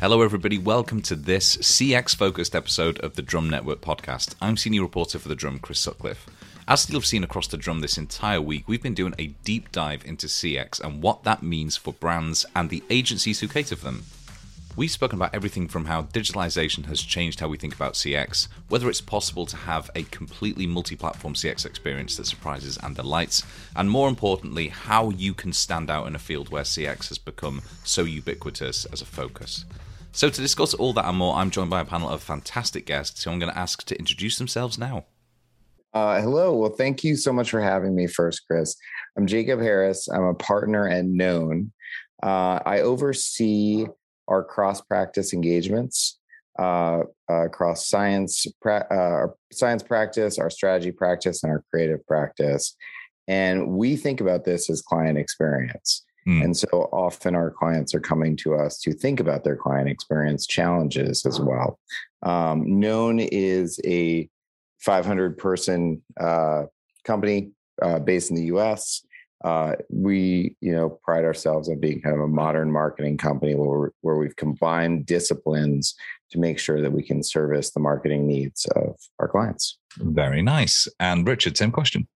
Hello, everybody. Welcome to this CX focused episode of the Drum Network podcast. I'm senior reporter for the Drum, Chris Sutcliffe. As you'll have seen across the Drum this entire week, we've been doing a deep dive into CX and what that means for brands and the agencies who cater for them. We've spoken about everything from how digitalization has changed how we think about CX, whether it's possible to have a completely multi platform CX experience that surprises and delights, and more importantly, how you can stand out in a field where CX has become so ubiquitous as a focus. So, to discuss all that and more, I'm joined by a panel of fantastic guests who I'm going to ask to introduce themselves now. Uh, hello. Well, thank you so much for having me first, Chris. I'm Jacob Harris. I'm a partner at Known. Uh, I oversee our cross practice engagements uh, across science, pra- uh, science practice, our strategy practice, and our creative practice. And we think about this as client experience. Mm. And so often our clients are coming to us to think about their client experience challenges as well. Um, Known is a 500 person uh, company uh, based in the US. Uh, we, you know, pride ourselves on being kind of a modern marketing company where, where we've combined disciplines to make sure that we can service the marketing needs of our clients. Very nice. And Richard, same question.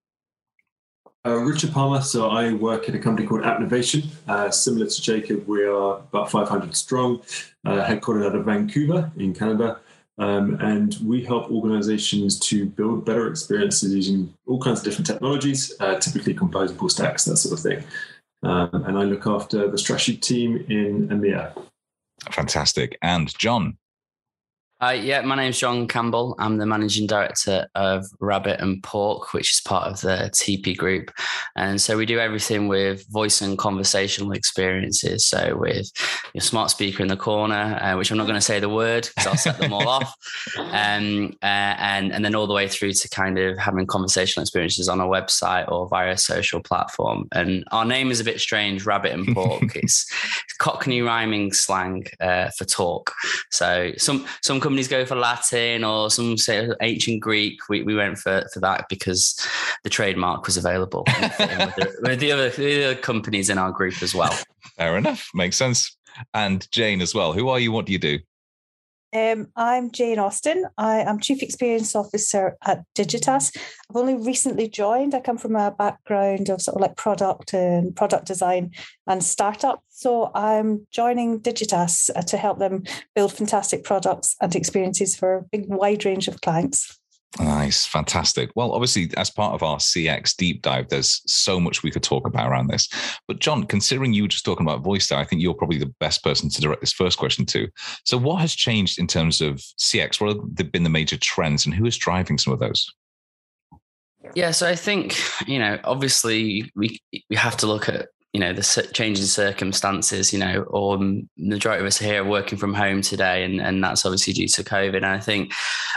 Uh, Richard Palmer. So I work at a company called Appnovation. Uh, similar to Jacob, we are about 500 strong, uh, headquartered out of Vancouver in Canada. Um, and we help organizations to build better experiences using all kinds of different technologies, uh, typically composable stacks, that sort of thing. Um, and I look after the strategy team in EMEA. Fantastic. And John, uh, yeah, my name's John Campbell. I'm the managing director of Rabbit and Pork, which is part of the TP group. And so we do everything with voice and conversational experiences. So with your smart speaker in the corner, uh, which I'm not going to say the word because I'll set them all off, um, uh, and and then all the way through to kind of having conversational experiences on a website or via a social platform. And our name is a bit strange, Rabbit and Pork. it's Cockney rhyming slang uh, for talk. So some some companies go for Latin or some say ancient Greek. We, we went for, for that because the trademark was available with, the, with the, other, the other companies in our group as well. Fair enough. Makes sense. And Jane as well. Who are you? What do you do? Um, I'm Jane Austen. I am Chief Experience Officer at Digitas. I've only recently joined. I come from a background of sort of like product and product design and startup. So I'm joining Digitas uh, to help them build fantastic products and experiences for a big wide range of clients. Nice, fantastic. Well, obviously, as part of our CX deep dive, there's so much we could talk about around this. But, John, considering you were just talking about voice there, I think you're probably the best person to direct this first question to. So, what has changed in terms of CX? What have been the major trends, and who is driving some of those? Yeah, so I think you know, obviously, we we have to look at you know the changing circumstances you know or the majority of us here are working from home today and, and that's obviously due to covid. And i think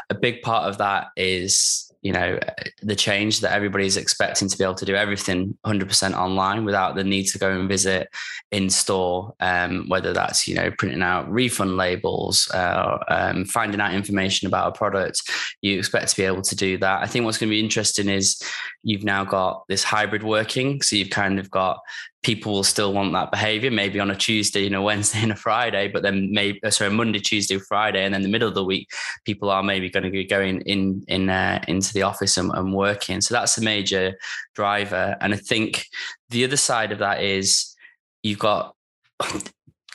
a big part of that is you know the change that everybody's expecting to be able to do everything 100% online without the need to go and visit in store um, whether that's you know printing out refund labels uh, um, finding out information about a product. You expect to be able to do that. I think what's going to be interesting is you've now got this hybrid working so you've kind of got people will still want that behavior maybe on a tuesday and a wednesday and a friday but then maybe uh, sorry monday tuesday friday and then the middle of the week people are maybe going to be going in in uh, into the office and, and working. So that's a major driver. And i think the other side of that is you've got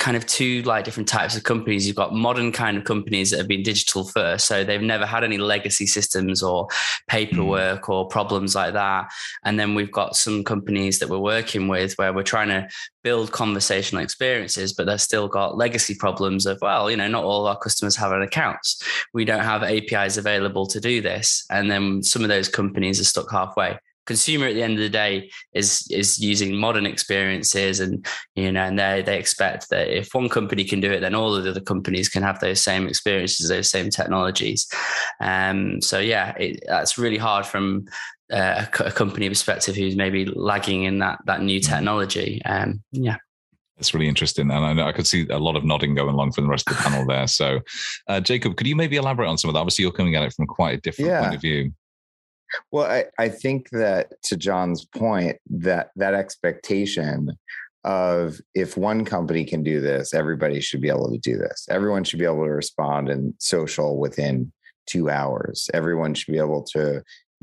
kind of two like different types of companies. You've got modern kind of companies that have been digital first, so they've never had any legacy systems or paperwork mm. or problems like that. And then we've got some companies that we're working with where we're trying to build conversational experiences, but they've still got legacy problems of well, you know, not all our customers have an accounts. We don't have APIs available to do this, and then some of those companies are stuck halfway consumer at the end of the day is is using modern experiences and you know and they they expect that if one company can do it then all of the other companies can have those same experiences those same technologies um so yeah it, that's really hard from uh, a, a, company perspective who's maybe lagging in that that new technology um yeah it's really interesting. And I know I could see a lot of nodding going along from the rest of the panel there. So, uh, Jacob, could you maybe elaborate on some of that? Obviously, you're coming at it from quite a different yeah. point of view. Well, I, I think that to John's point, that that expectation of if one company can do this, everybody should be able to do this. Everyone should be able to respond in social within two hours. Everyone should be able to,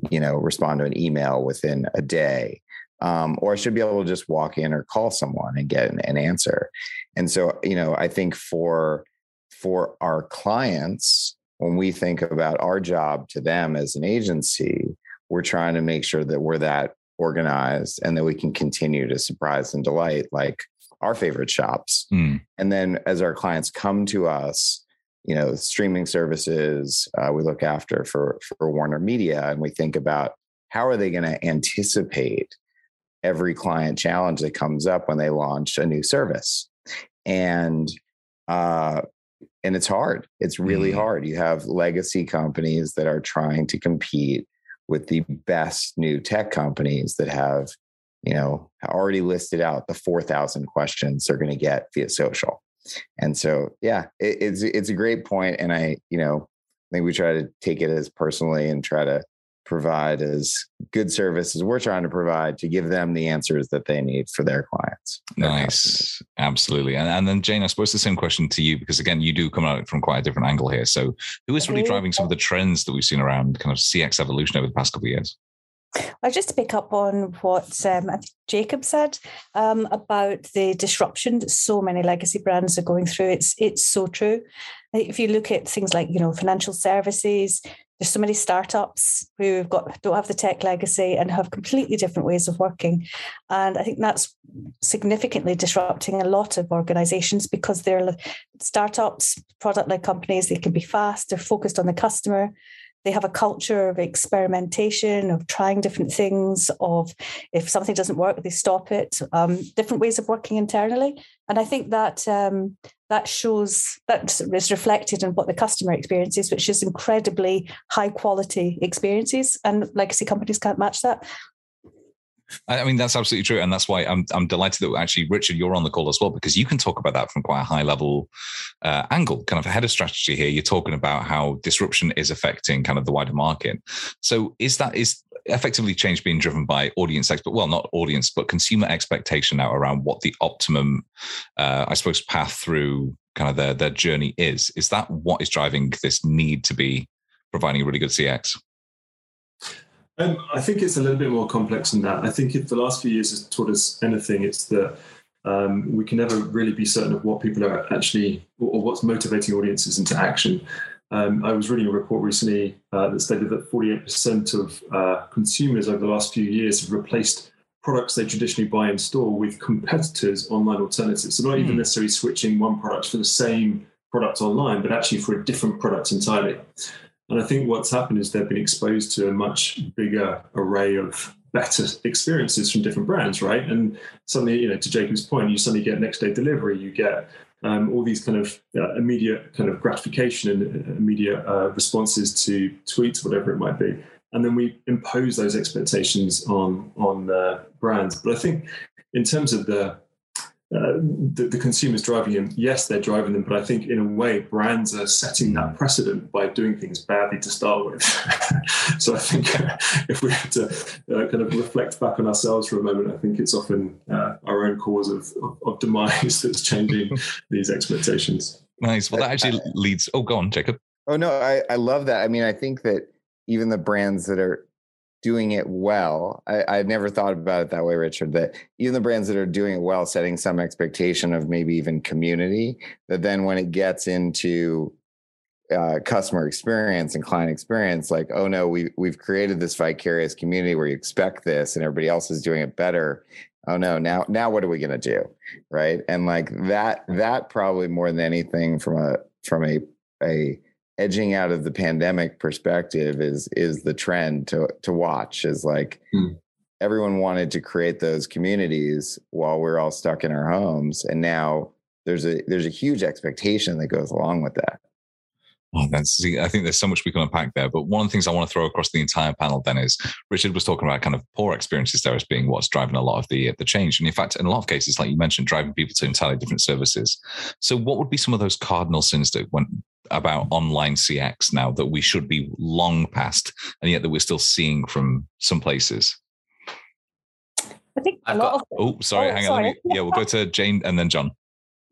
you know, respond to an email within a day. Um, or should be able to just walk in or call someone and get an, an answer. And so, you know, I think for for our clients, when we think about our job to them as an agency, we're trying to make sure that we're that organized and that we can continue to surprise and delight like our favorite shops. Mm. And then as our clients come to us, you know, streaming services uh, we look after for for Warner Media, and we think about how are they going to anticipate every client challenge that comes up when they launch a new service, and uh, and it's hard. It's really mm. hard. You have legacy companies that are trying to compete with the best new tech companies that have, you know, already listed out the 4,000 questions they're going to get via social. And so, yeah, it, it's it's a great point, and I, you know, I think we try to take it as personally and try to provide as good service as we're trying to provide to give them the answers that they need for their clients. Their nice. Customers. Absolutely. And, and then Jane, I suppose the same question to you, because again, you do come at it from quite a different angle here. So who is really driving some of the trends that we've seen around kind of CX evolution over the past couple of years? Well, just to pick up on what um, Jacob said um, about the disruption that so many legacy brands are going through. It's it's so true. If you look at things like you know financial services, there's so many startups who've got don't have the tech legacy and have completely different ways of working, and I think that's significantly disrupting a lot of organizations because they're startups, product-led companies. They can be fast. They're focused on the customer they have a culture of experimentation, of trying different things, of if something doesn't work, they stop it. Um, different ways of working internally, and I think that um, that shows that is reflected in what the customer experience is, which is incredibly high quality experiences, and legacy companies can't match that. I mean, that's absolutely true. And that's why I'm, I'm delighted that actually, Richard, you're on the call as well, because you can talk about that from quite a high level uh, angle, kind of a head of strategy here. You're talking about how disruption is affecting kind of the wider market. So is that, is effectively change being driven by audience expect well not audience but consumer expectation now around what the optimum uh, i suppose path through kind of their their journey is is that what is driving this need to be providing a really good cx um, I think it's a little bit more complex than that. I think if the last few years has taught us anything, it's that um, we can never really be certain of what people are actually or, what's motivating audiences into action. Um, I was reading a report recently uh, that stated that 48% of uh, consumers over the last few years have replaced products they traditionally buy in store with competitors' online alternatives. So, not mm. even hmm. necessarily switching one product for the same product online, but actually for a different product entirely. And I think what's happened is they've been exposed to a much bigger array of better experiences from different brands, right? And suddenly, you know, to Jacob's point, you suddenly get next day delivery, you get um, all these kind of uh, immediate kind of gratification and uh, immediate uh, responses to tweets, whatever it might be. And then we impose those expectations on on uh, brands. But I think in terms of the uh, the, the, consumers driving them, yes, they're driving them, but I think in a way, brands are setting that precedent by doing things badly to start with. so I think if we have to uh, kind of reflect back on ourselves for a moment, I think it's often uh, our own cause of, of, of demise that's changing these expectations. Nice. Well, that actually leads. Oh, go on, Jacob. Oh no, I, I love that. I mean, I think that even the brands that are doing it well. I, I never thought about it that way, Richard. That even the brands that are doing it well, setting some expectation of maybe even community, that then when it gets into uh, customer experience and client experience, like, oh no, we we've created this vicarious community where you expect this, and everybody else is doing it better. Oh no, now now what are we gonna do, right? And like that that probably more than anything from a from a a edging out of the pandemic perspective is is the trend to to watch is like hmm. everyone wanted to create those communities while we're all stuck in our homes and now there's a there's a huge expectation that goes along with that Oh, that's, I think there's so much we can unpack there. But one of the things I want to throw across the entire panel then is Richard was talking about kind of poor experiences there as being what's driving a lot of the the change. And in fact, in a lot of cases, like you mentioned, driving people to entirely different services. So, what would be some of those cardinal sins that went about online CX now that we should be long past, and yet that we're still seeing from some places? I think I've got, of, oh, sorry, oh, hang sorry. on. Me, yeah, we'll go to Jane and then John.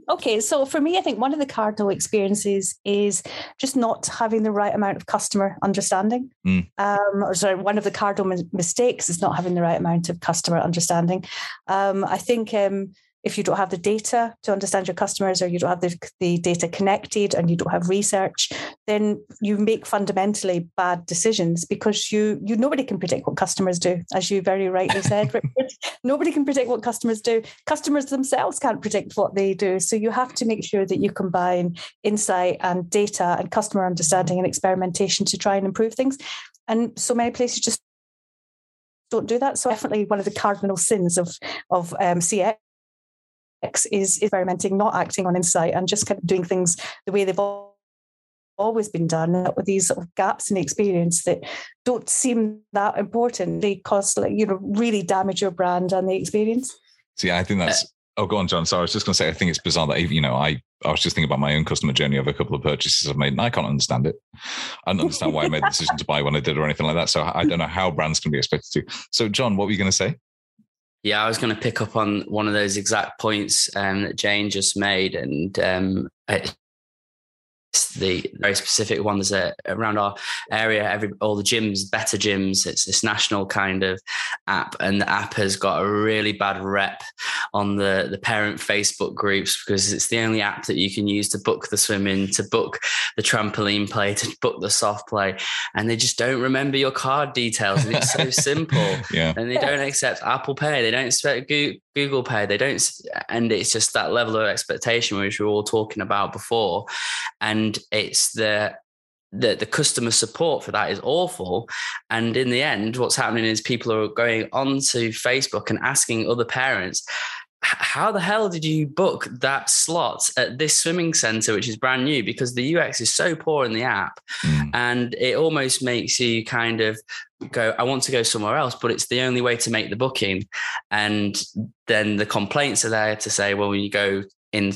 Okay, so for me, I think one of the cardinal experiences is just not having the right amount of customer understanding. Mm. Um, or sorry, one of the cardinal mistakes is not having the right amount of customer understanding. Um, I think um, if you don't have the data to understand your customers or you don't have the, the data connected and you don't have research then you make fundamentally bad decisions because you you nobody can predict what customers do as you very rightly said nobody can predict what customers do. Customers themselves can't predict what they do. So you have to make sure that you combine insight and data and customer understanding and experimentation to try and improve things. And so many places just don't do that. So definitely one of the cardinal sins of of um, CX is experimenting, not acting on insight, and just kind of doing things the way they've always been done uh, with these sort of gaps in the experience that don't seem that important. They cause like, you know, really damage your brand and the experience. See, I think that's oh go on, John. Sorry, I was just gonna say I think it's bizarre that you know, I I was just thinking about my own customer journey of a couple of purchases I've made, and I can't understand it. I don't understand why I made the decision to buy when I did or anything like that. So I don't know how brands can be expected to. So, John, what were you going to say? Yeah, I was going to pick up on one of those exact points um, that Jane just made, and um, the very specific one. There's a around our area, every all the gyms, better gyms. It's this national kind of app, and the app has got a really bad rep on the the parent Facebook groups because it's the only app that you can use to book the swimming, to book the trampoline play, to book the soft play, and they just don't remember your card details, and it's so simple. Yeah, and they don't accept Apple Pay, they don't expect Google Pay, they don't, and it's just that level of expectation which we were all talking about before, and it's the the the customer support for that is awful. And in the end what's happening is people are going onto facebook and asking other parents how the hell did you book that slot at this swimming center which is brand new because the ux is so poor in the app mm. and it almost makes you kind of go i want to go somewhere else but it's the only way to make the booking and then the complaints are there to say well when you go in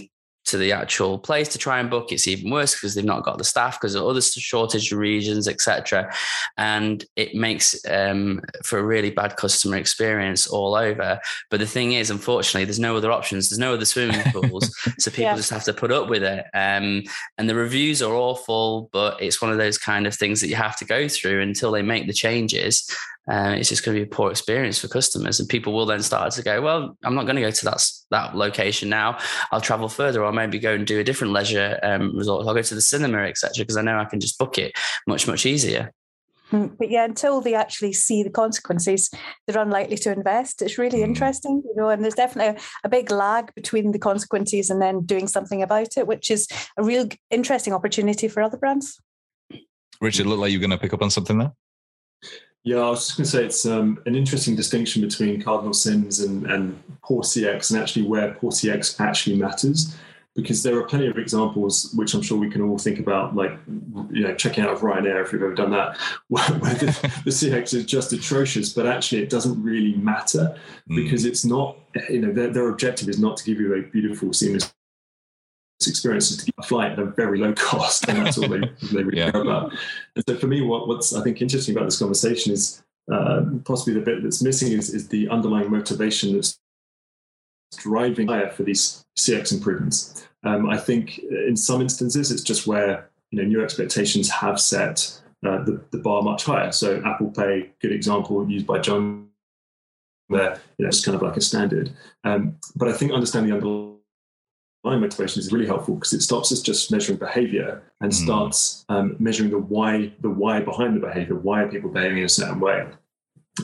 to the actual place to try and book. It's even worse because they've not got the staff because of other shortage regions etc and it makes um, for a really bad customer experience all over. But the thing is unfortunately there's no other options. There's no other swimming pools. So people yeah. just have to put up with it. Um, and the reviews are awful but it's one of those kind of things that you have to go through until they make the changes um, it's just going to be a poor experience for customers. And people will then start to go, well, I'm not going to go to that, that location now. I'll travel further or maybe go and do a different leisure um, resort. I'll go to the cinema, etc., because I know I can just book it much, much easier. Hmm, but yeah, until they actually see the consequences, they're unlikely to invest. It's really hmm. interesting, you know, and there's definitely a, a, big lag between the consequences and then doing something about it, which is a real interesting opportunity for other brands. Richard, look like you're going to pick up on something there. Yeah, I was just going to say it's um, an interesting distinction between cardinal sins and, and poor CX and actually where poor CX actually matters. Because there are plenty of examples, which I'm sure we can all think about, like you know, checking out of Ryanair if you've ever done that, where, the, the, CX is just atrocious, but actually it doesn't really matter mm. because it's not, you know, their, their objective is not to give you a beautiful, seamless experiences to get a flight at a very low cost, and that's all they, they really yeah. care about. And so for me, what, what's I think interesting about this conversation is uh, possibly the bit that's missing is, is the underlying motivation that's driving higher for these CX improvements. Um, I think in some instances it's just where you know new expectations have set uh, the, the bar much higher. So Apple Pay, good example used by John, where you know, it's kind of like a standard. Um, but I think understanding the underlying line motivation is really helpful because it stops us just measuring behavior and mm. starts um, measuring the why, the why behind the behavior. Why are people behaving in a certain way?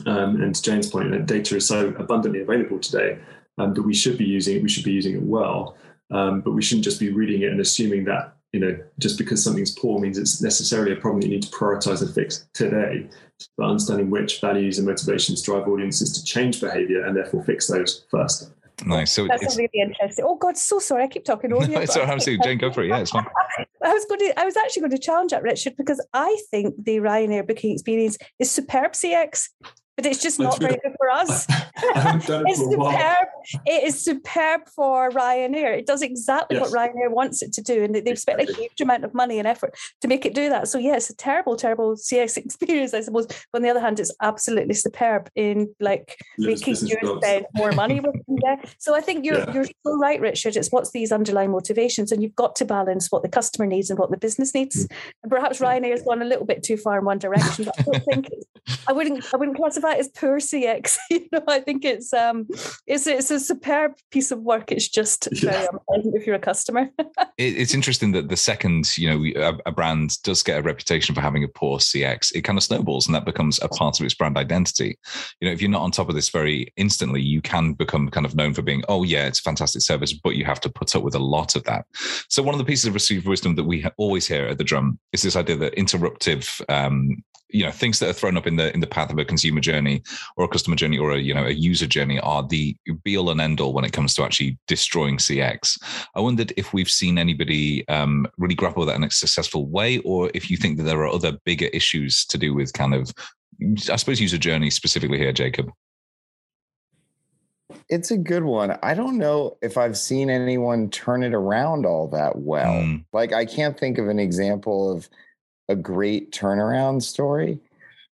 Um, and to Jane's point, that data is so abundantly available today um, that we should be using it. We should be using it well, um, but we shouldn't just be reading it and assuming that you know just because something's poor means it's necessarily a problem that you need to prioritize and fix today. But understanding which values and motivations drive audiences to change behavior and therefore fix those first. Nice. So that's really interesting. Oh God, so sorry. I keep talking over no, you. sorry, I'm saying Jane, go for it. Yeah, it's fine. I was going to. I was actually going to challenge that, Richard, because I think the Ryanair booking experience is superb CX. But it's just not very good for us. it it's superb. It is superb for Ryanair. It does exactly yes. what Ryanair wants it to do, and they've spent a huge amount of money and effort to make it do that. So yeah, a terrible, terrible CX experience, I suppose. But on the other hand, it's absolutely superb in like making you spend more money with them there. So I think you're yeah. you're so right, Richard. It's what's these underlying motivations, and you've got to balance what the customer needs and what the business needs. Mm. And perhaps Ryanair has gone a little bit too far in one direction. But I don't think I wouldn't I wouldn't classify it as poor CX. you know, I think it's um it's it's a superb piece of work. It's just yeah. very unpleasant if you're a customer. it's interesting that the second you know a, a brand does get a reputation for having a poor CX, it kind of snowballs, and that becomes a part of its brand identity. You know, if you're not on top of this very instantly, you can become kind of known for being, oh yeah, it's a fantastic service, but you have to put up with a lot of that. So one of the pieces of received wisdom that we always hear at the drum is this idea that interruptive um, you know things that are thrown up in the in the path of a consumer journey or a customer journey or a you know a user journey are the be all and end all when it comes to actually destroying cx i wondered if we've seen anybody um, really grapple with that in a successful way or if you think that there are other bigger issues to do with kind of i suppose user journey specifically here jacob it's a good one. I don't know if I've seen anyone turn it around all that well. Mm. Like I can't think of an example of a great turnaround story.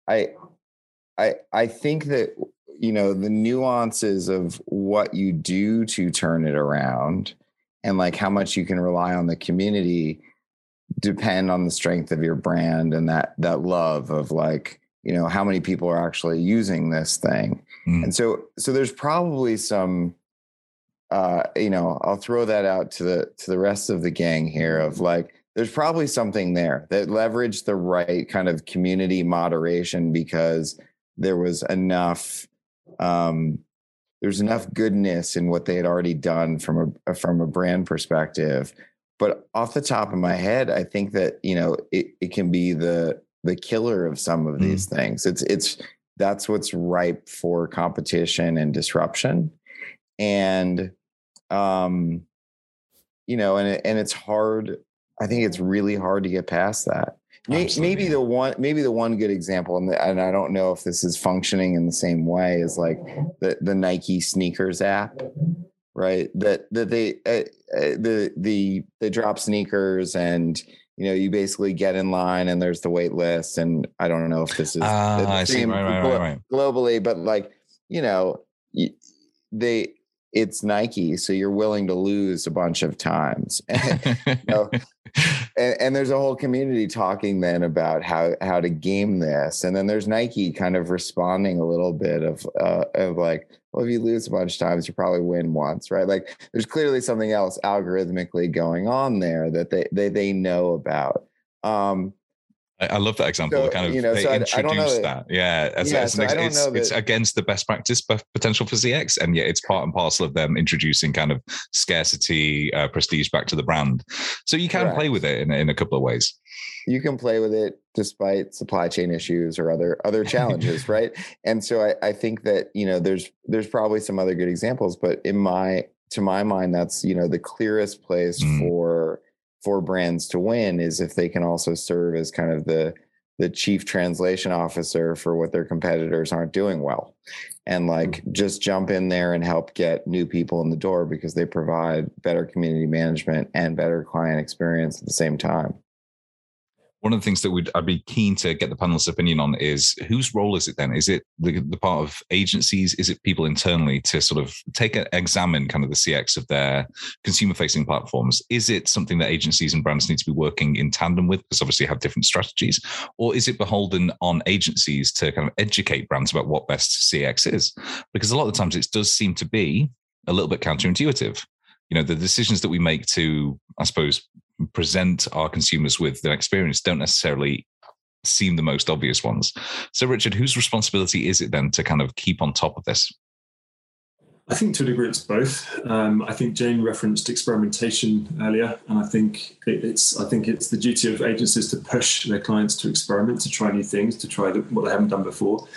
I I I think that you know the nuances of what you do to turn it around and like how much you can rely on the community depend on the strength of your brand and that that love of like you know how many people are actually using this thing mm. and so so there's probably some uh you know i'll throw that out to the to the rest of the gang here of like there's probably something there that leveraged the right kind of community moderation because there was enough um, there's enough goodness in what they had already done from a from a brand perspective. But off the top of my head i think that you know it, it can be the the killer of some of these mm. things. It's it's that's what's ripe for competition and disruption. And um you know and and it's hard I think it's really hard to get past that. Absolutely. Maybe the one, maybe the one good example, and, the, and I don't know if this is functioning in the same way, is like the the Nike sneakers app, right? That that they uh, uh, the the they drop sneakers and you know you basically get in line and there's the wait list and I don't know if this is uh, the same right, right, right, globally, but like you know they it's Nike, so you're willing to lose a bunch of times. and, you know, and, and, there's a whole community talking then about how how to game this, and then there's Nike kind of responding a little bit of uh, of like, well, if you lose a bunch of times, you probably win once, right? Like, there's clearly something else algorithmically going on there that they they they know about. Um, I, love that example. So, kind of you know, they so introduce that. Yeah, as, yeah, as so it's, it's against the best practice potential for CX, and yet it's part and parcel of them introducing kind of scarcity, uh, prestige back to the brand. So you can Correct. play with it in, in a couple of ways. You can play with it despite supply chain issues or other other challenges, right? And so I, I think that you know there's there's probably some other good examples, but in my to my mind, that's you know the clearest place mm. for for brands to win is if they can also serve as kind of the the chief translation officer for what their competitors aren't doing well and like mm-hmm. just jump in there and help get new people in the door because they provide better community management and better client experience at the same time one of the things that would I'd be keen to get the panelists' opinion on is whose role is it then? Is it the, the part of agencies? Is it people internally to sort of take a, examine kind of the CX of their consumer facing platforms? Is it something that agencies and brands need to be working in tandem with because obviously have different strategies, or is it beholden on agencies to kind of educate brands about what best CX is? Because a lot of the times it does seem to be a little bit counterintuitive you know the decisions that we make to i suppose present our consumers with an experience don't necessarily seem the most obvious ones. So, Richard, whose responsibility is it then to kind of keep on top of this? I think to a degree it's both. Um, I think Jane referenced experimentation earlier, and I think it's I think it's the duty of agencies to push their clients to experiment, to try new things, to try what they haven't done before.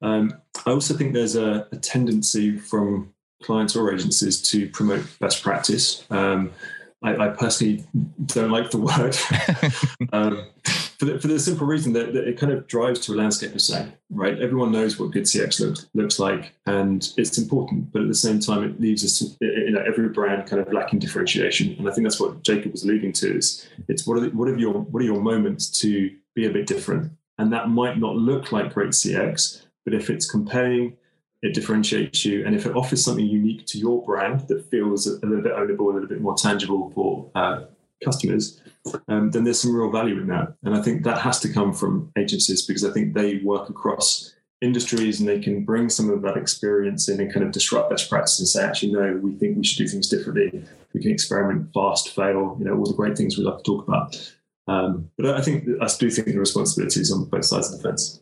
Um, I also think there's a, a, tendency from clients or agencies to promote best practice. Um, I, I, personally don't like the word, um, for the, for the simple reason that, that, it kind of drives to a landscape of saying, right? Everyone knows what good CX looks looks like, and it's important. But at the same time, it leaves us, you know, every brand kind of lacking differentiation. And I think that's what Jacob was alluding to. Is it's what are the, what are your what are your moments to be a bit different? And that might not look like great CX, but if it's compelling, it differentiates you, and if it offers something unique to your brand that feels a, little bit ownable, a little bit more tangible for uh, customers, um, then there's some real value in that. And I think that has to come from agencies because I think they work across industries and they can bring some of that experience in and kind of disrupt best practices and say, actually, no, we think we should do things differently. We can experiment fast, fail, you know, all the great things we love to talk about. Um, but I think I do think the responsibility is on both sides of the fence.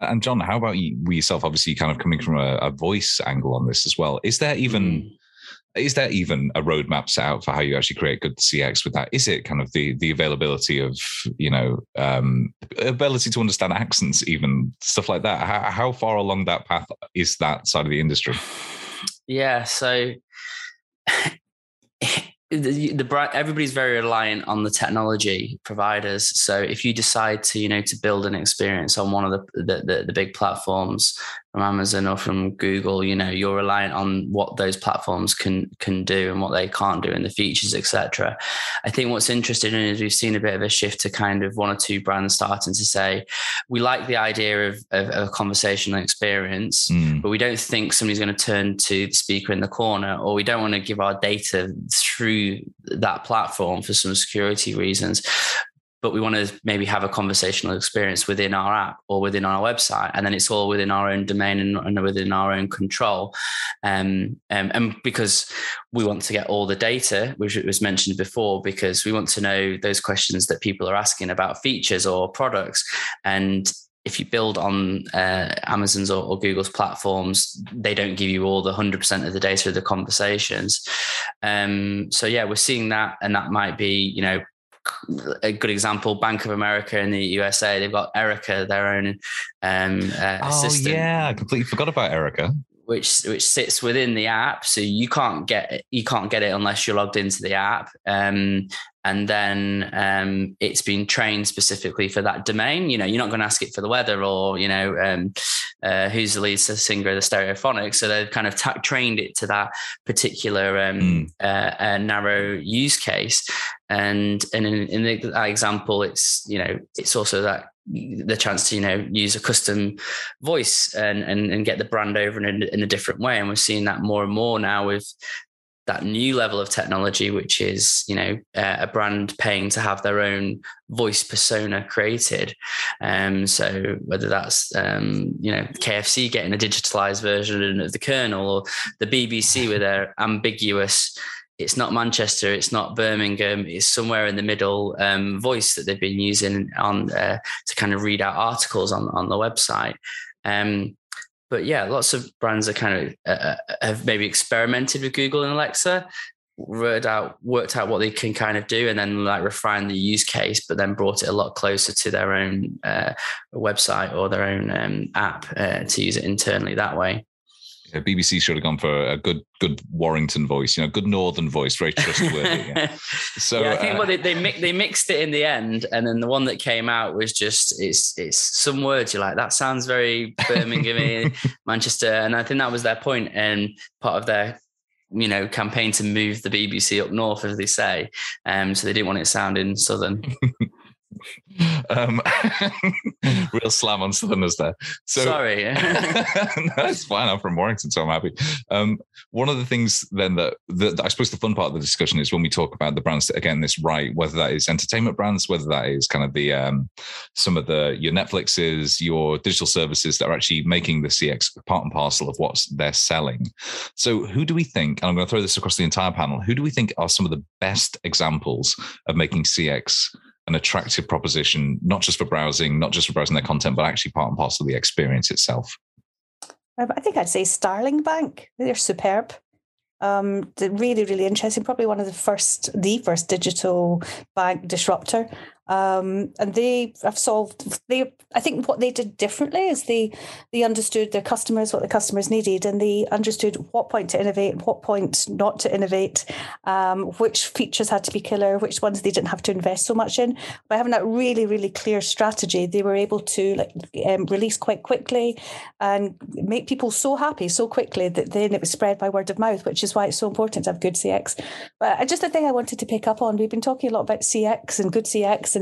And John, how about you yourself? Obviously, kind of coming from a, a voice angle on this as well. Is there even mm is there even a roadmap set out for how you actually create good CX with that? Is it kind of the the availability of you know um, ability to understand accents, even stuff like that? How, how far along that path is that side of the industry? Yeah, so the, the everybody's very reliant on the technology providers. So if you decide to you know to build an experience on one of the the, the, the big platforms, from Amazon or from Google, you know, you're reliant on what those platforms can can do and what they can't do and the features, etc. I think what's interesting is we've seen a bit of a shift to kind of one or two brands starting to say, we like the idea of, of, of a conversational experience, mm. but we don't think somebody's going to turn to the speaker in the corner, or we don't want to give our data through that platform for some security reasons but we want to maybe have a conversational experience within our app or within our website and then it's all within our own domain and, and within our own control um, um, and because we want to get all the data which was mentioned before because we want to know those questions that people are asking about features or products and if you build on uh, Amazon's or, or, Google's platforms, they don't give you all the 100% of the data of the conversations. Um, so, yeah, we're seeing that. And that might be, you know, a good example, Bank of America in the USA, they've got Erica, their own um, uh, oh, assistant. yeah, I completely forgot about Erica. Which which sits within the app, so you can't get it, you can't get it unless you're logged into the app. Um, and then um, it's been trained specifically for that domain. You know, you're not going to ask it for the weather or you know um, uh, who's the lead singer of the Stereophonics. So they've kind of t- trained it to that particular um, mm. uh, uh, narrow use case. And and in, in the, that example, it's you know it's also that the chance to you know use a custom voice and and, and get the brand over in a, in a different way. And we're seeing that more and more now with that new level of technology, which is you know uh, a brand paying to have their own voice persona created. Um, so whether that's um, you know KFC getting a digitalized version of the Colonel, or the BBC with their ambiguous. It's not Manchester. It's not Birmingham. It's somewhere in the middle um, voice that they've been using on uh, to kind of read out articles on on the website. Um, but yeah, lots of brands are kind of uh, uh, have maybe experimented with Google and Alexa, worked out worked out what they can kind of do, and then like refine the use case, but then brought it a lot closer to their own uh, website or their own um, app uh, to use it internally that way. Yeah, BBC should have gone for a good, good Warrington voice, you know, good Northern voice, very trustworthy. Yeah. So yeah, I think uh, well, they they, mi- they mixed it in the end, and then the one that came out was just it's it's some words you're like that sounds very Birmingham, Manchester, and I think that was their point and part of their you know campaign to move the BBC up north, as they say. Um, so they didn't want it sounding southern. Um, real slam on Southerners there. So, Sorry. no, fine. I'm from Warrington, so I'm happy. Um, one of the things then that, that, I suppose the fun part of the discussion is when we talk about the brands that are getting this right, whether that is entertainment brands, whether that is kind of the um, some of the your Netflixes, your digital services that are actually making the CX part and parcel of what they're selling. So, who do we think? And I'm going to throw this across the entire panel. Who do we think are some of the best examples of making CX? An attractive proposition, not just for browsing, not just for browsing their content, but actually part and parcel of the experience itself? I think I'd say Starling Bank. They're superb. Um, really, really interesting. Probably one of the first, the first digital bank disruptor. Um, and they have solved they I think what they did differently is they they understood their customers, what the customers needed, and they understood what point to innovate, what point not to innovate, um, which features had to be killer, which ones they didn't have to invest so much in. By having that really, really clear strategy, they were able to like um, release quite quickly and make people so happy so quickly that then it was spread by word of mouth, which is why it's so important to have good CX. But just a thing I wanted to pick up on, we've been talking a lot about CX and good CX and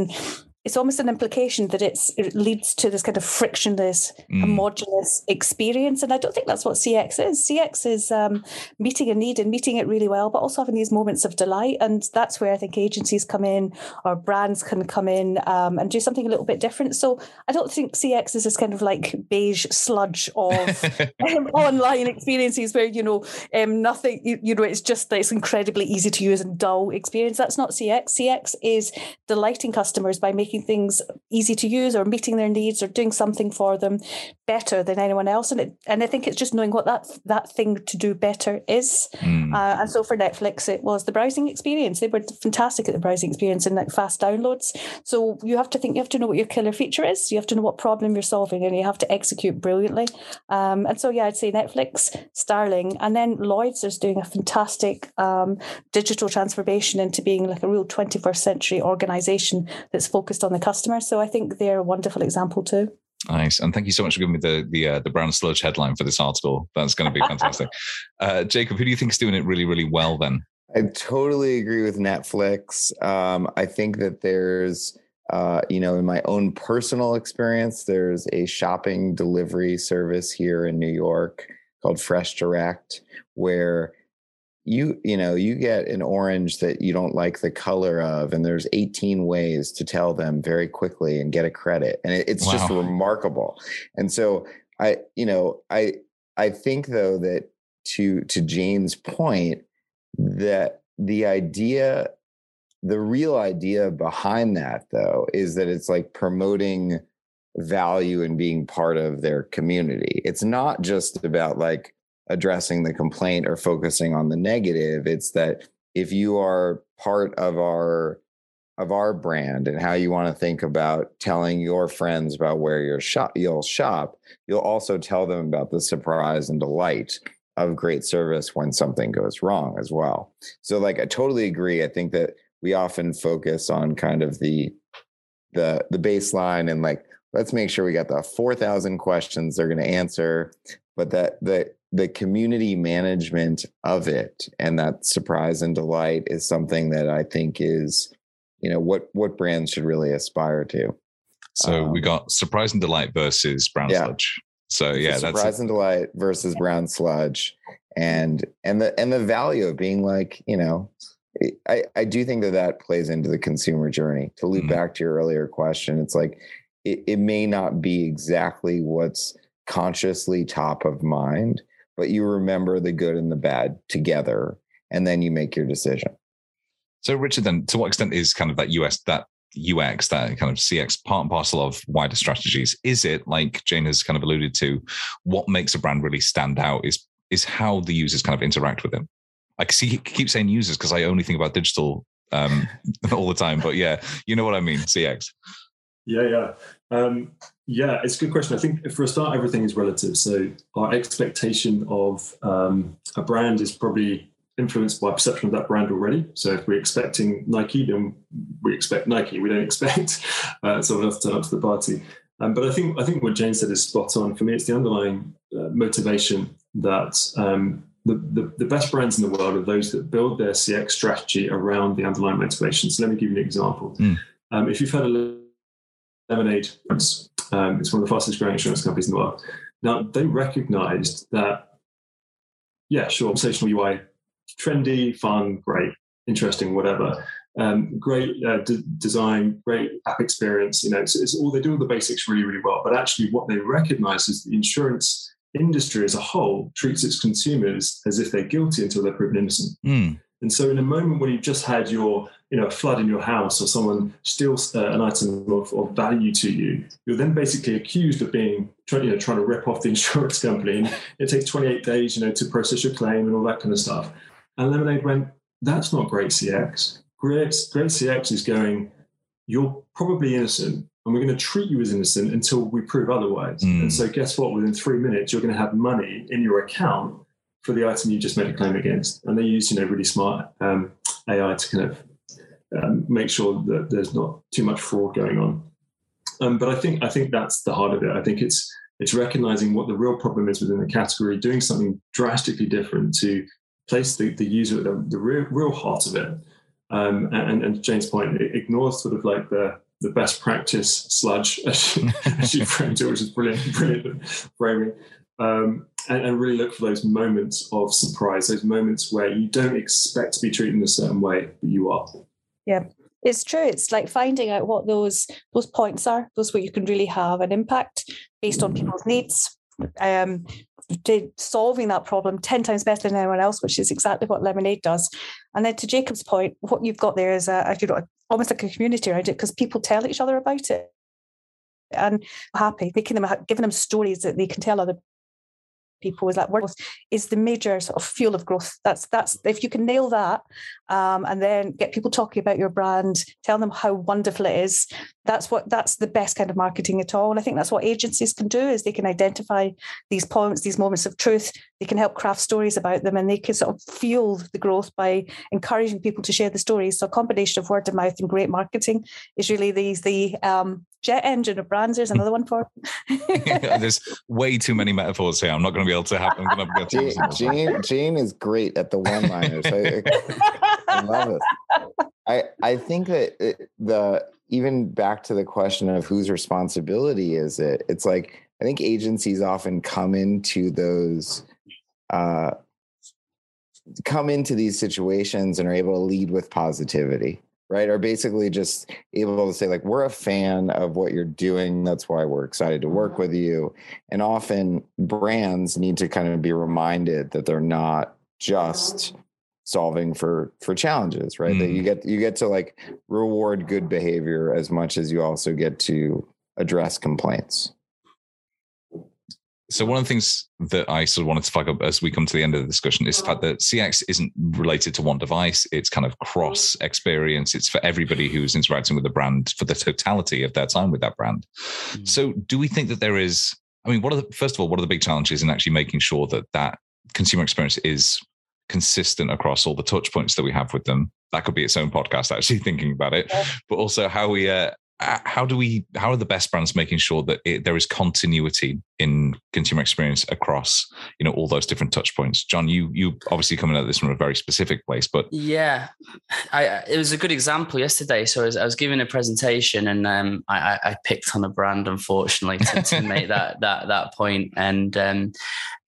it's almost an implication that it's it leads to this kind of frictionless, mm. homogenous experience. And I don't think that's what CX is. CX is um, meeting a need and meeting it really well, but also having these moments of delight. And that's where I think agencies come in or brands can come in um, and do something a little bit different. So I don't think CX is this kind of like beige sludge of um, online experiences where, you know, um, nothing, you, you know, it's just that it's incredibly easy to use and dull experience. That's not CX. CX is delighting customers by making things easy to use or meeting their needs or doing something for them better than anyone else. And it, and I think it's just knowing what that that thing to do better is. Mm. Uh, and so for Netflix, it was the browsing experience. They were fantastic at the browsing experience and like fast downloads. So you have to think you have to know what your killer feature is. You have to know what problem you're solving, and you have to execute brilliantly. Um, and so yeah, I'd say Netflix, Starling, and then Lloyds is doing a fantastic um, digital transformation into being like a real 21st century organization that's focused on the customer. So I think they're a wonderful example too. Nice, and thank you so much for giving me the the uh, the brown sludge headline for this article. That's going to be fantastic. uh, Jacob, who do you think is doing it really, really well? Then I totally agree with Netflix. Um, I think that there's, uh, you know, in my own personal experience, there's a shopping delivery service here in New York called Fresh Direct, where you you know you get an orange that you don't like the color of and there's 18 ways to tell them very quickly and get a credit and it, it's wow. just remarkable and so i you know i i think though that to to jane's point that the idea the real idea behind that though is that it's like promoting value and being part of their community it's not just about like addressing the complaint or focusing on the negative it's that if you are part of our of our brand and how you want to think about telling your friends about where you shop you'll shop you'll also tell them about the surprise and delight of great service when something goes wrong as well. So like i totally agree i think that we often focus on kind of the the the baseline and like let's make sure we got the 4000 questions they're going to answer but that the the community management of it and that surprise and delight is something that I think is, you know, what what brands should really aspire to. So um, we got surprise and delight versus brown yeah. sludge. So yeah, surprise that's surprise and delight versus brown sludge, and and the and the value of being like, you know, I I do think that that plays into the consumer journey. To loop mm-hmm. back to your earlier question, it's like it, it may not be exactly what's consciously top of mind, but you remember the good and the bad together, and then you make your decision. So, Richard, then to what extent is kind of that US that UX, that kind of CX part and parcel of wider strategies? Is it like Jane has kind of alluded to, what makes a brand really stand out is is how the users kind of interact with them. I see keep saying users because I only think about digital um, all the time, but yeah, you know what I mean, CX. Yeah, yeah. Um, yeah, it's a good question. I think for a start, everything is relative. So our expectation of um, a brand is probably influenced by perception of that brand already. So if we're expecting Nike, then we expect Nike. We don't expect uh, someone else to turn up to the party. Um, but I think I think what Jane said is spot on. For me, it's the underlying uh, motivation that um, the, the, the, best brands in the world are those that build their CX strategy around the underlying motivation. So let me give you an example. Mm. Um, if you've had a Lemonade, um, it's one of the fastest growing insurance companies in the world. Now, they recognized that, yeah, sure, conversational UI, trendy, fun, great, interesting, whatever. Um, great uh, d- design, great app experience. You know, it's, it's, all they do all the basics really, really well. But actually, what they recognize is the insurance industry as a whole treats its consumers as if they're guilty until they're proven innocent. Mm. And so, in a moment when you've just had your, you know, a flood in your house or someone steals uh, an item of, of, value to you, you're then basically accused of being, you know, trying to rip off the insurance company. And it takes 28 days, you know, to process your claim and all that kind of stuff. And Lemonade went, that's not great CX. Great, great CX is going, you're probably innocent and we're going to treat you as innocent until we prove otherwise. Mm. And so, guess what? Within three minutes, you're going to have money in your account for the item you just made a claim against. And they use, you know, really smart um, AI to kind of um, make sure that there's not too much fraud going on. Um, but I think I think that's the heart of it. I think it's it's recognizing what the real problem is within the category, doing something drastically different to place the, the user at the, the real, real heart of it. Um, and, and Jane's point, it ignores sort of like the the best practice sludge, as she, as she framed it, which is brilliant, brilliant framing. Um, and, and, really look for those moments of surprise, those moments where you don't expect to be treated in a certain way, but you are. Yeah, it's true. It's like finding out what those those points are, those where you can really have an impact based on people's needs. Um, solving that problem 10 times better than anyone else, which is exactly what Lemonade does. And then to Jacob's point, what you've got there is a, you know, almost like a community around it because people tell each other about it and happy making them giving them stories that they can tell other people is that word is the major sort of fuel of growth. That's that's if you can nail that, um, and then get people talking about your brand, tell them how wonderful it is. That's what that's the best kind of marketing at all. And I think that's what agencies can do is they can identify these points, these moments of truth. They can help craft stories about them, and they can sort of fuel the growth by encouraging people to share the stories. So a combination of word of mouth and great marketing is really these the um, jet engine of brands. There's another one for. There's way too many metaphors here. I'm not going to be able to have. I'm going to have to Jane, Jane, Jane is great at the one-liners. I, I, love it. I I think that it, the even back to the question of whose responsibility is it? It's like I think agencies often come into those. Uh, come into these situations and are able to lead with positivity right? Are basically just able to say like we're a fan of what you're doing. That's why we're excited to work with you. And often brands need to kind of be reminded that they're not just solving for for challenges right? Mm. that you mm. get you get to like reward good behavior as much as you also get to address complaints so one of the things that I sort of wanted to flag up as we come to the end of the discussion is the fact that CX isn't related to one device. It's kind of cross experience. It's for everybody who's interacting with the brand for the totality of their time with that brand. Mm-hmm. So do we think that there is, I mean, what are the, first of all, what are the big challenges in actually making sure that that consumer experience is consistent across all the touch points that we have with them? That could be its own podcast, actually thinking about it, but also how we, uh, how do we how are the best brands making sure that it, there is continuity in consumer experience across you know all those different touch points? John you you obviously coming at this from a very specific place but yeah. I it was a good example yesterday. So i was, I was giving a presentation and um, I, I picked on a brand unfortunately to, to make that that that point. And um,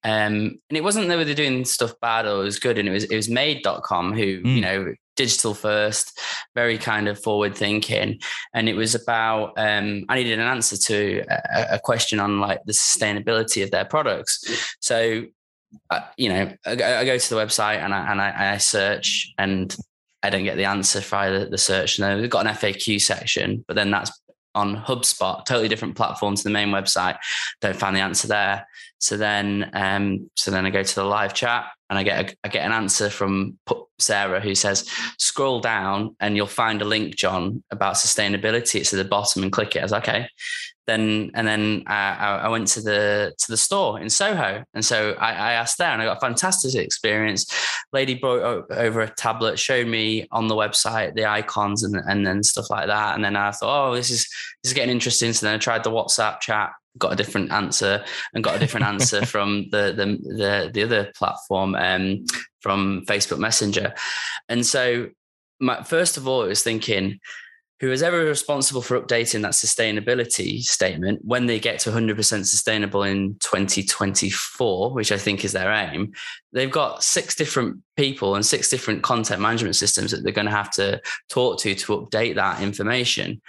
um, and it wasn't that they were doing stuff bad or it was good. And it was it was made.com who mm. you know digital first, very kind of forward thinking. And it was about, um, I needed an answer to a, a, question on like the sustainability of their products. So, uh, you know, I, I, go to the website and I, and I, I search and I don't get the answer via the, the search. Then we've got an FAQ section, but then that's on HubSpot, totally different platform to the main website. Don't find the answer there. So then, um, so then I go to the live chat and I get a, I get an answer from Sarah who says, scroll down and you'll find a link, John, about sustainability. It's at the bottom and click it. I was okay. Then and then I, I went to the to the store in Soho, and so I, I, asked there, and I got a fantastic experience. Lady brought over a tablet, showed me on the website the icons and and then stuff like that, and then I thought, oh, this is this is getting interesting. So then I tried the WhatsApp chat, got a different answer and got a different answer from the, the the the, other platform um, from Facebook Messenger. And so my, first of all, I was thinking, who is ever responsible for updating that sustainability statement when they get to 100% sustainable in 2024, which I think is their aim, they've got six different people and six different content management systems that they're going to have to talk to to update that information.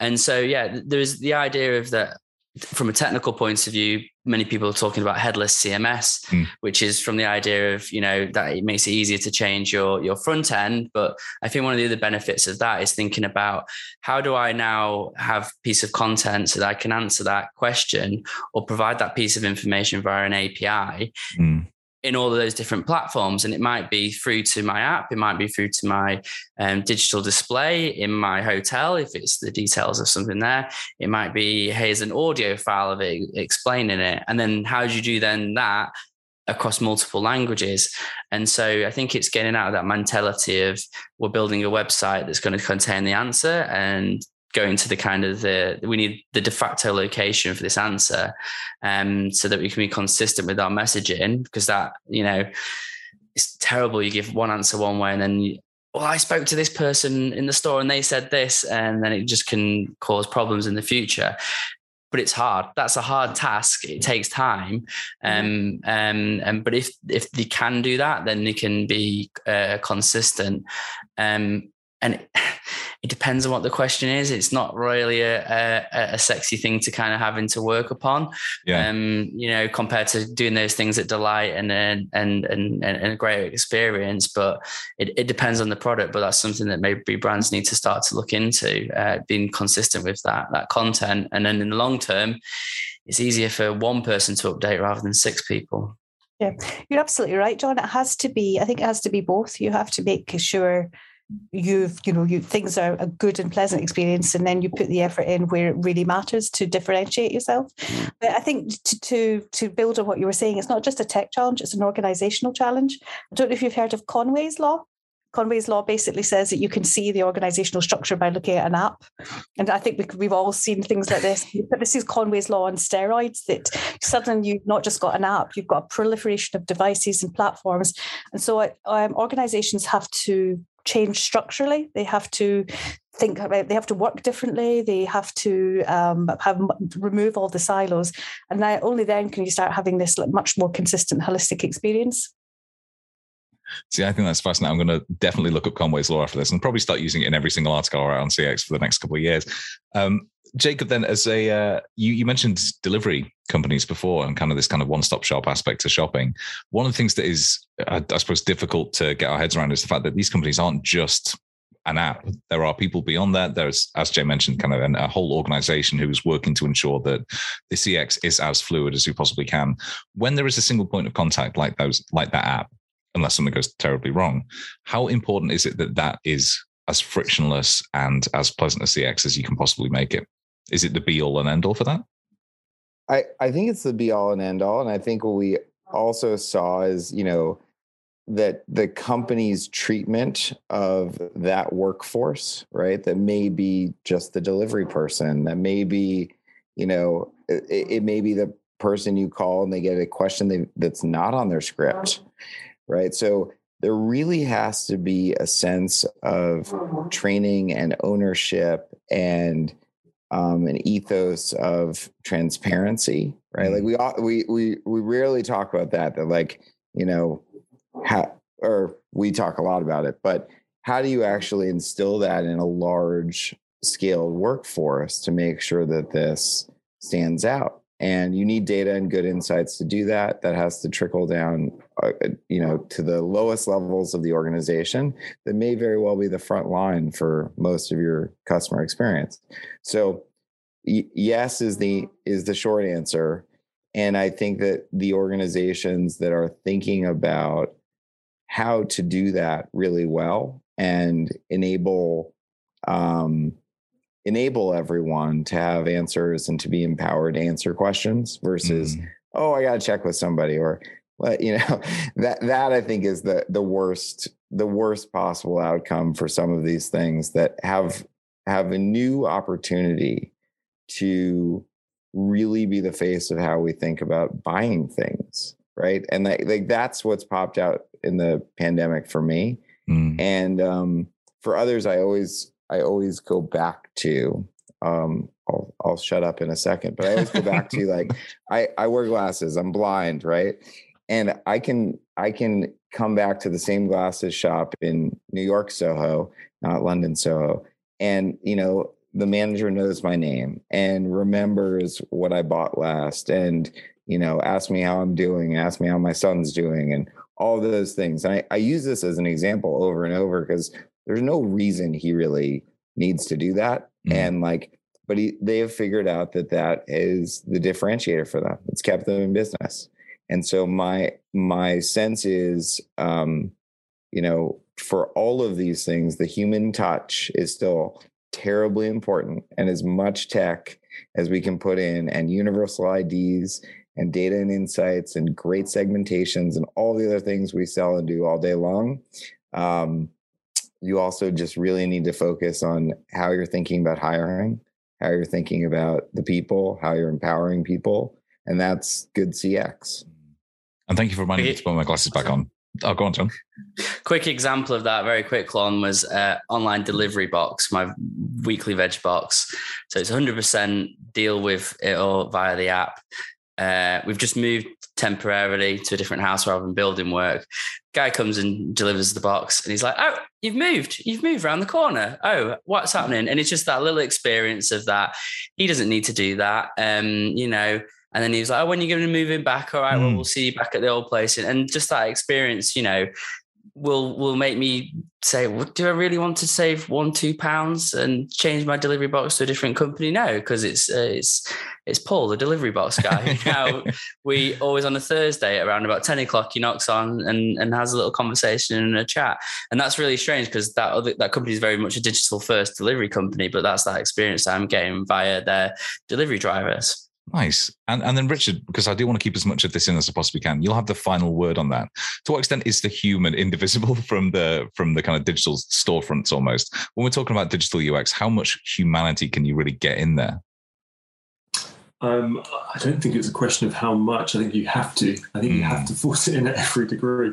And so, yeah, there's the idea of that from a technical point of view, many people are talking about headless CMS, mm. which is from the idea of you know that it makes it easier to change your your front end. But I think one of the other benefits of that is thinking about how do I now have piece of content so that I can answer that question or provide that piece of information via an API. Mm in all of those different platforms. And it might be through to my app, it might be through to my um, digital display in my hotel, if it's the details of something there. It might be, here's an audio file of it explaining it. And then how do you do then that across multiple languages. And so I think it's getting out of that mentality of we're building a website that's going to contain the answer and going to the kind of the we need the de facto location for this answer um so that we can be consistent with our messaging because that you know it's terrible. You give one answer one way and then you, well i spoke to this person in the store and they said this and then it just can cause problems in the future. But it's hard. That's a hard task. It takes time. Um um, um but if if they can do that then they can be uh, consistent. Um and it, it, depends on what the question is. It's not really a, a, a, sexy thing to kind of having to work upon. Yeah. Um, you know, compared to doing those things that delight and and and and, and a great experience. But it, it depends on the product. But that's something that maybe brands need to start to look into, uh, being consistent with that that content. And then in the long term, it's easier for one person to update rather than six people. Yeah, you're absolutely right, John. It has to be, I think it has to be both. You have to make sure you've you know you things are a good and pleasant experience and then you put the effort in where it really matters to differentiate yourself mm. but i think to, to to build on what you were saying it's not just a tech challenge it's an organizational challenge i don't know if you've heard of conway's law Conway's law basically says that you can see the organizational structure by looking at an app. And I think we, have all seen things like this. But this is Conway's law on steroids that suddenly you've not just got an app, you've got a proliferation of devices and platforms. And so um, organizations have to change structurally. They have to think about. They have to work differently. They have to um, have remove all the silos, and now only then can you start having this much more consistent, holistic experience. See, I think that's fascinating. I'm going to definitely look up Conway's law after this and probably start using it in every single article I write on CX for the next couple of years. Um, Jacob, then as a uh, you, you mentioned delivery companies before and kind of this kind of one-stop shop aspect to shopping. One of the things that is, I, I suppose, difficult to get our heads around is the fact that these companies aren't just an app. There are people beyond that. There's, as Jay mentioned, kind of an, a whole organization who is working to ensure that the CX is as fluid as we possibly can. When there is a single point of contact like those, like that app, unless something goes terribly wrong, how important is it that that is as frictionless and as pleasant a CX as you can possibly make it? Is it the be all and end all for that? I, I think it's the be all and end all. And I think what we also saw is, you know, that the company's treatment of that workforce, right? That may be just the delivery person, that may be, you know, it, it may be the person you call and they get a question they, that's not on their script, right? So there really has to be a sense of training and ownership and um, an ethos of transparency, right? Like mm-hmm. we we we we rarely talk about that. That like you know, how or we talk a lot about it, but how do you actually instill that in a large scale workforce to make sure that this stands out? and you need data and good insights to do that that has to trickle down you know to the lowest levels of the organization that may very well be the front line for most of your customer experience so y- yes is the is the short answer and i think that the organizations that are thinking about how to do that really well and enable um, enable everyone to have answers and to be empowered to answer questions versus mm. oh i got to check with somebody or well, you know that that i think is the the worst the worst possible outcome for some of these things that have have a new opportunity to really be the face of how we think about buying things right and like, like that's what's popped out in the pandemic for me mm. and um, for others i always I always go back to. Um, I'll I'll shut up in a second, but I always go back to like I I wear glasses. I'm blind, right? And I can I can come back to the same glasses shop in New York Soho, not London Soho, and you know the manager knows my name and remembers what I bought last, and you know ask me how I'm doing, ask me how my son's doing, and all those things. And I, I use this as an example over and over because there's no reason he really needs to do that. Mm-hmm. And like, but he, they have figured out that that is the differentiator for them. It's kept them in business. And so my my sense is, um, you know, for all of these things, the human touch is still terribly important, and as much tech as we can put in, and universal IDs and data and insights and great segmentations and all the other things we sell and do all day long. Um, you also just really need to focus on how you're thinking about hiring, how you're thinking about the people, how you're empowering people, and that's good CX. And thank you for reminding me to put my glasses back on. Oh, go on, John. Quick example of that, very quick one, was uh, online delivery box, my weekly veg box. So it's 100% deal with it all via the app. Uh, we've just moved temporarily to a different house rather than building work. Guy comes and delivers the box, and he's like, "Oh, you've moved. You've moved around the corner. Oh, what's happening?" And it's just that little experience of that. He doesn't need to do that. Um, you know. And then he was like, "Oh, when you're you going to move in back? All right, mm. well, we'll see you back at the old place." And just that experience, you know, will will make me say, well, do I really want to save one two pounds and change my delivery box to a different company? No, because it's uh, it's it's Paul, the delivery box guy. now we always on a Thursday around about ten o'clock, he knocks on and and has a little conversation and a chat, and that's really strange because that other, that company is very much a digital first delivery company, but that's that experience I'm getting via their delivery drivers. Nice. And and then Richard, because I do want to keep as much of this in as I possibly can, you'll have the final word on that. To what extent is the human indivisible from the from the kind of digital storefronts almost? When we're talking about digital UX, how much humanity can you really get in there? Um, I don't think it's a question of how much. I think you have to. I think mm. you have to hmm. force it in at every degree.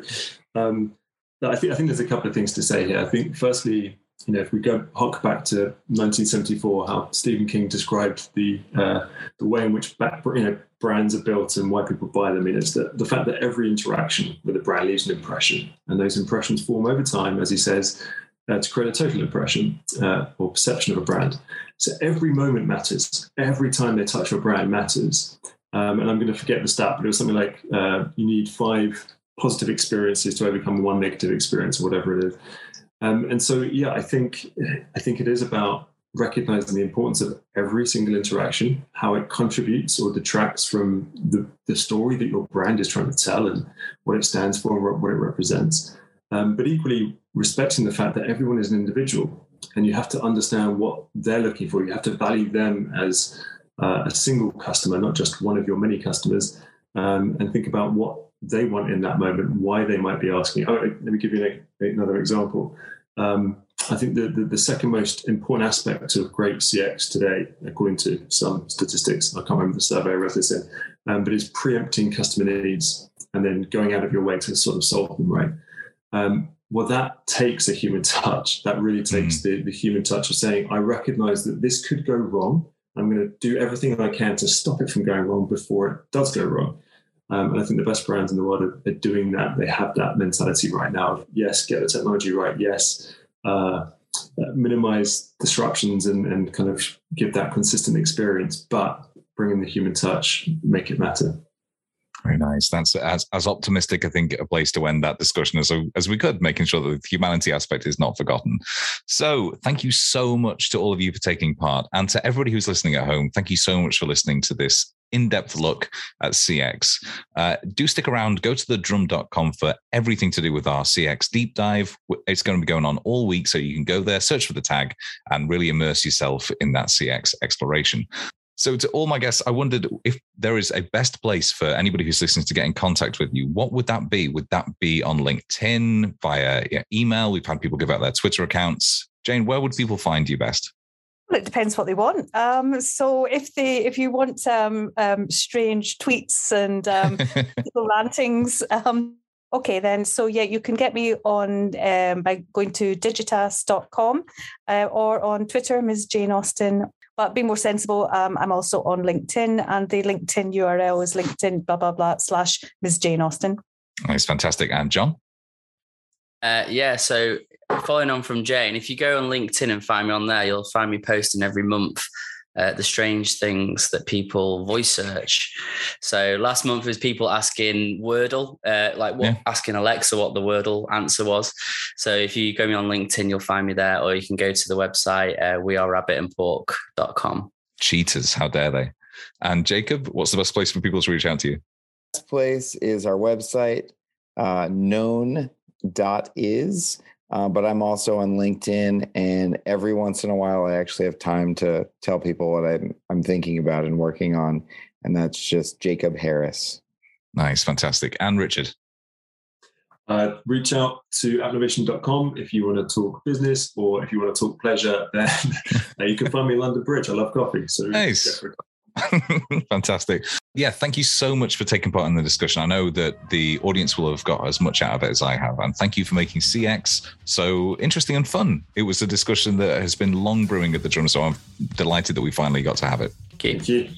Um, I think I think there's a couple of things to say here. I think firstly, you know, if we go hark back to 1974, how Stephen King described the uh, the way in which back, you know brands are built and why people buy them. It's the, the fact that every interaction with a brand leaves an impression, and those impressions form over time, as he says, uh, to create a total impression uh, or perception of a brand. So every moment matters. Every time they touch your brand matters. Um, and I'm going to forget the stat, but it was something like uh, you need five positive experiences to overcome one negative experience, or whatever it is. Um, and so, yeah, I think I think it is about recognizing the importance of every single interaction, how it contributes or detracts from the, the story that your brand is trying to tell and what it stands for and what it represents. Um, but equally, respecting the fact that everyone is an individual and you have to understand what they're looking for. You have to value them as uh, a single customer, not just one of your many customers, um, and think about what they want in that moment, why they might be asking. Oh, let me give you an, another example. Um, I think the, the, the, second most important aspect of great CX today, according to some statistics, I can't remember the survey I read this in, um, but is preempting customer needs and then going out of your way to sort of solve them, right? Um, well, that takes a human touch. That really takes mm the, the human touch of saying, I recognize that this could go wrong. I'm going to do everything I can to stop it from going wrong before it does go wrong. Um, and I think the best brands in the world are, are, doing that. They have that mentality right now of yes, get the technology right. Yes, uh, minimize disruptions and, and kind of give that consistent experience, but bring in the human touch, make it matter. Very nice. That's as, as optimistic, I think, a place to end that discussion as, as we could, making sure that the humanity aspect is not forgotten. So, thank you so much to all of you for taking part. And to everybody who's listening at home, thank you so much for listening to this in depth look at CX. Uh, do stick around, go to the drum.com for everything to do with our CX deep dive. It's going to be going on all week, so you can go there, search for the tag, and really immerse yourself in that CX exploration. So, to all my guests, I wondered if there is a best place for anybody who's listening to get in contact with you. What would that be? Would that be on LinkedIn, via email? We've had people give out their Twitter accounts. Jane, where would people find you best? Well, it depends what they want. Um, so if they if you want um, um, strange tweets and um, rantings, um, okay then. So yeah, you can get me on um, by going to digitas.com uh, or on Twitter, Ms. Jane Austen but be more sensible. Um, I'm also on LinkedIn, and the LinkedIn URL is LinkedIn blah blah blah slash Ms. Jane Austen. That's fantastic. And John? Uh, yeah, so following on from Jane, if you go on LinkedIn and find me on there, you'll find me posting every month uh, the strange things that people voice search. So last month was people asking Wordle, uh, like what, yeah. asking Alexa what the Wordle answer was. So if you go me on LinkedIn, you'll find me there, or you can go to the website uh, wearerabbitandpork.com. Cheaters, how dare they? And Jacob, what's the best place for people to reach out to you? best place is our website, uh, known.is. Uh, but I'm also on LinkedIn, and every once in a while, I actually have time to tell people what I'm, I'm thinking about and working on, and that's just Jacob Harris. Nice, fantastic. And Richard. Uh, reach out to appnovation.com if you want to talk business or if you want to talk pleasure, then you can find me in London Bridge. I love coffee. So nice. Fantastic. Yeah, thank you so much for taking part in the discussion. I know that the audience will have got as much out of it as I have. And thank you for making CX so interesting and fun. It was a discussion that has been long brewing at the drum, so I'm delighted that we finally got to have it. Thank you.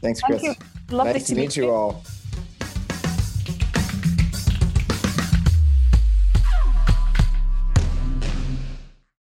Thanks, Chris. Thank you. Lovely nice to meet you all.